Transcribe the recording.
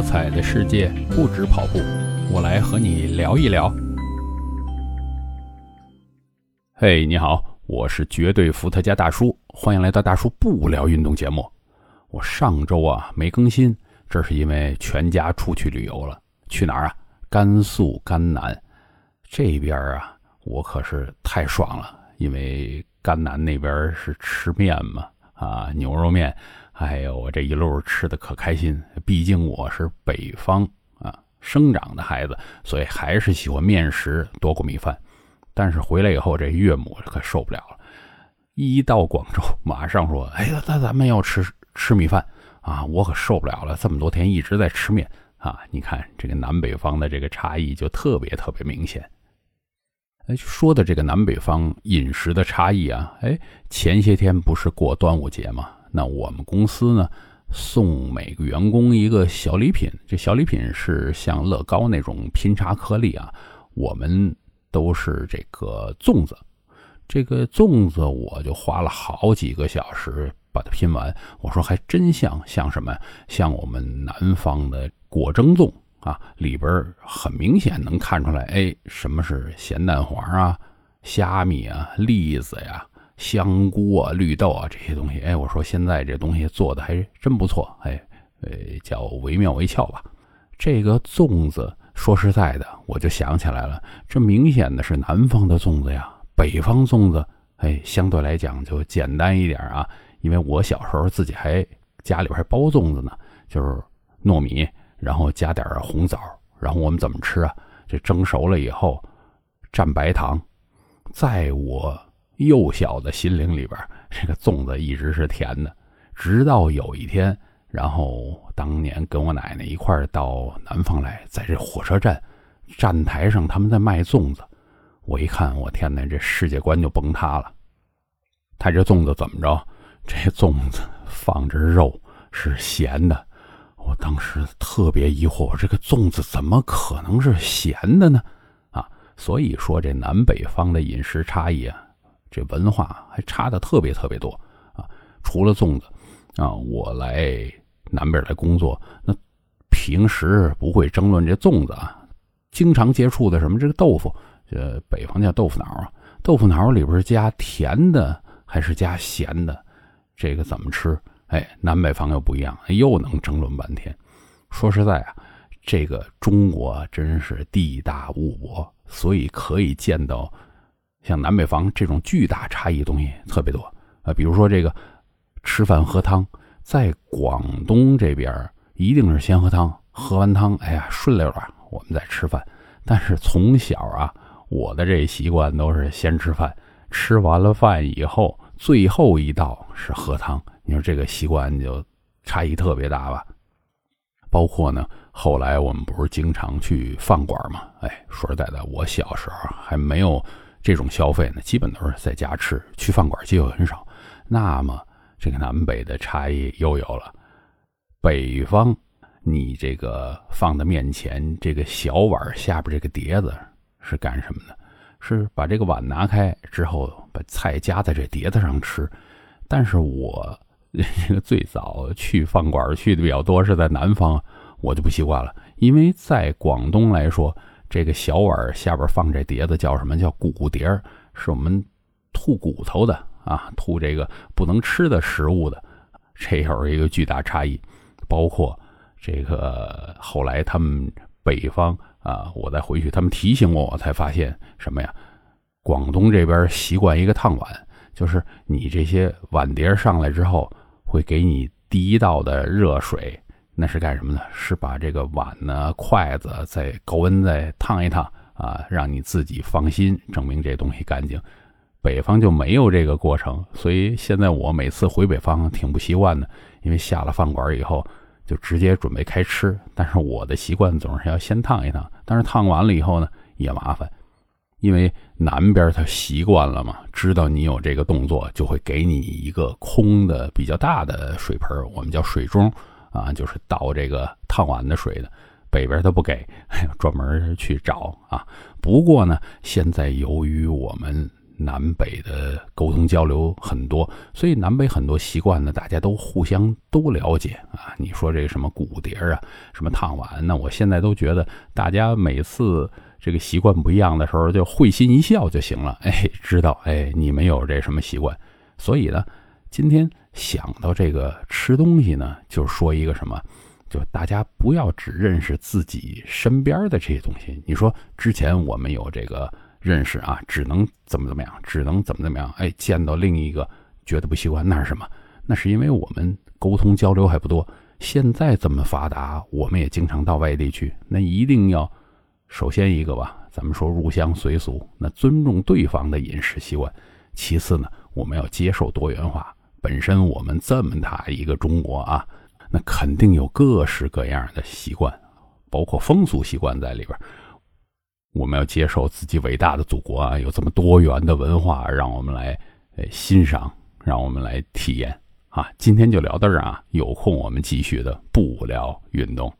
多彩的世界不止跑步，我来和你聊一聊。嘿，你好，我是绝对伏特加大叔，欢迎来到大叔不聊运动节目。我上周啊没更新，这是因为全家出去旅游了，去哪儿啊？甘肃甘南这边啊，我可是太爽了，因为甘南那边是吃面嘛，啊，牛肉面。哎呦，我这一路吃的可开心，毕竟我是北方啊生长的孩子，所以还是喜欢面食多过米饭。但是回来以后，这岳母可受不了了，一到广州马上说：“哎呀，那咱们要吃吃米饭啊！”我可受不了了，这么多天一直在吃面啊！你看这个南北方的这个差异就特别特别明显。哎，说的这个南北方饮食的差异啊，哎，前些天不是过端午节吗？那我们公司呢，送每个员工一个小礼品。这小礼品是像乐高那种拼插颗粒啊。我们都是这个粽子，这个粽子我就花了好几个小时把它拼完。我说还真像，像什么？像我们南方的果蒸粽啊，里边很明显能看出来，哎，什么是咸蛋黄啊、虾米啊、栗子呀。香菇啊、绿豆啊这些东西，哎，我说现在这东西做的还真不错，哎，呃，叫惟妙惟肖吧。这个粽子说实在的，我就想起来了，这明显的是南方的粽子呀。北方粽子，哎，相对来讲就简单一点啊。因为我小时候自己还家里边还包粽子呢，就是糯米，然后加点红枣，然后我们怎么吃啊？这蒸熟了以后蘸白糖，在我。幼小的心灵里边，这个粽子一直是甜的。直到有一天，然后当年跟我奶奶一块儿到南方来，在这火车站站台上，他们在卖粽子。我一看，我天哪，这世界观就崩塌了。他这粽子怎么着？这粽子放着肉是咸的。我当时特别疑惑，我这个粽子怎么可能是咸的呢？啊，所以说这南北方的饮食差异啊。这文化还差的特别特别多啊！除了粽子啊，我来南边来工作，那平时不会争论这粽子啊，经常接触的什么这个豆腐，呃北方叫豆腐脑啊，豆腐脑里边加甜的还是加咸的，这个怎么吃？哎，南北方又不一样，又能争论半天。说实在啊，这个中国真是地大物博，所以可以见到。像南北方这种巨大差异东西特别多啊，比如说这个吃饭喝汤，在广东这边一定是先喝汤，喝完汤，哎呀顺溜了，我们再吃饭。但是从小啊，我的这习惯都是先吃饭，吃完了饭以后，最后一道是喝汤。你说这个习惯就差异特别大吧？包括呢，后来我们不是经常去饭馆嘛？哎，说实在的，我小时候还没有。这种消费呢，基本都是在家吃，去饭馆机会很少。那么，这个南北的差异又有了。北方，你这个放在面前，这个小碗下边这个碟子是干什么的？是把这个碗拿开之后，把菜夹在这碟子上吃。但是我这个最早去饭馆去的比较多是在南方，我就不习惯了，因为在广东来说。这个小碗下边放这碟子叫什么？叫骨碟儿，是我们吐骨头的啊，吐这个不能吃的食物的。这有一个巨大差异。包括这个后来他们北方啊，我再回去，他们提醒我，我才发现什么呀？广东这边习惯一个烫碗，就是你这些碗碟上来之后，会给你第一道的热水。那是干什么呢？是把这个碗呢、筷子再高温再烫一烫啊，让你自己放心，证明这东西干净。北方就没有这个过程，所以现在我每次回北方挺不习惯的，因为下了饭馆以后就直接准备开吃。但是我的习惯总是要先烫一烫，但是烫完了以后呢也麻烦，因为南边他习惯了嘛，知道你有这个动作，就会给你一个空的比较大的水盆，我们叫水盅。啊，就是倒这个烫碗的水的，北边他不给，专门去找啊。不过呢，现在由于我们南北的沟通交流很多，所以南北很多习惯呢，大家都互相都了解啊。你说这个什么骨碟啊，什么烫碗，那我现在都觉得大家每次这个习惯不一样的时候，就会心一笑就行了。哎，知道哎，你们有这什么习惯？所以呢，今天想到这个吃东西呢，就说一个什么，就大家不要只认识自己身边的这些东西。你说之前我们有这个。认识啊，只能怎么怎么样，只能怎么怎么样。哎，见到另一个觉得不习惯，那是什么？那是因为我们沟通交流还不多。现在这么发达，我们也经常到外地去，那一定要首先一个吧，咱们说入乡随俗，那尊重对方的饮食习惯。其次呢，我们要接受多元化。本身我们这么大一个中国啊，那肯定有各式各样的习惯，包括风俗习惯在里边。我们要接受自己伟大的祖国啊，有这么多元的文化，让我们来呃欣赏，让我们来体验啊。今天就聊到这儿啊，有空我们继续的不聊运动。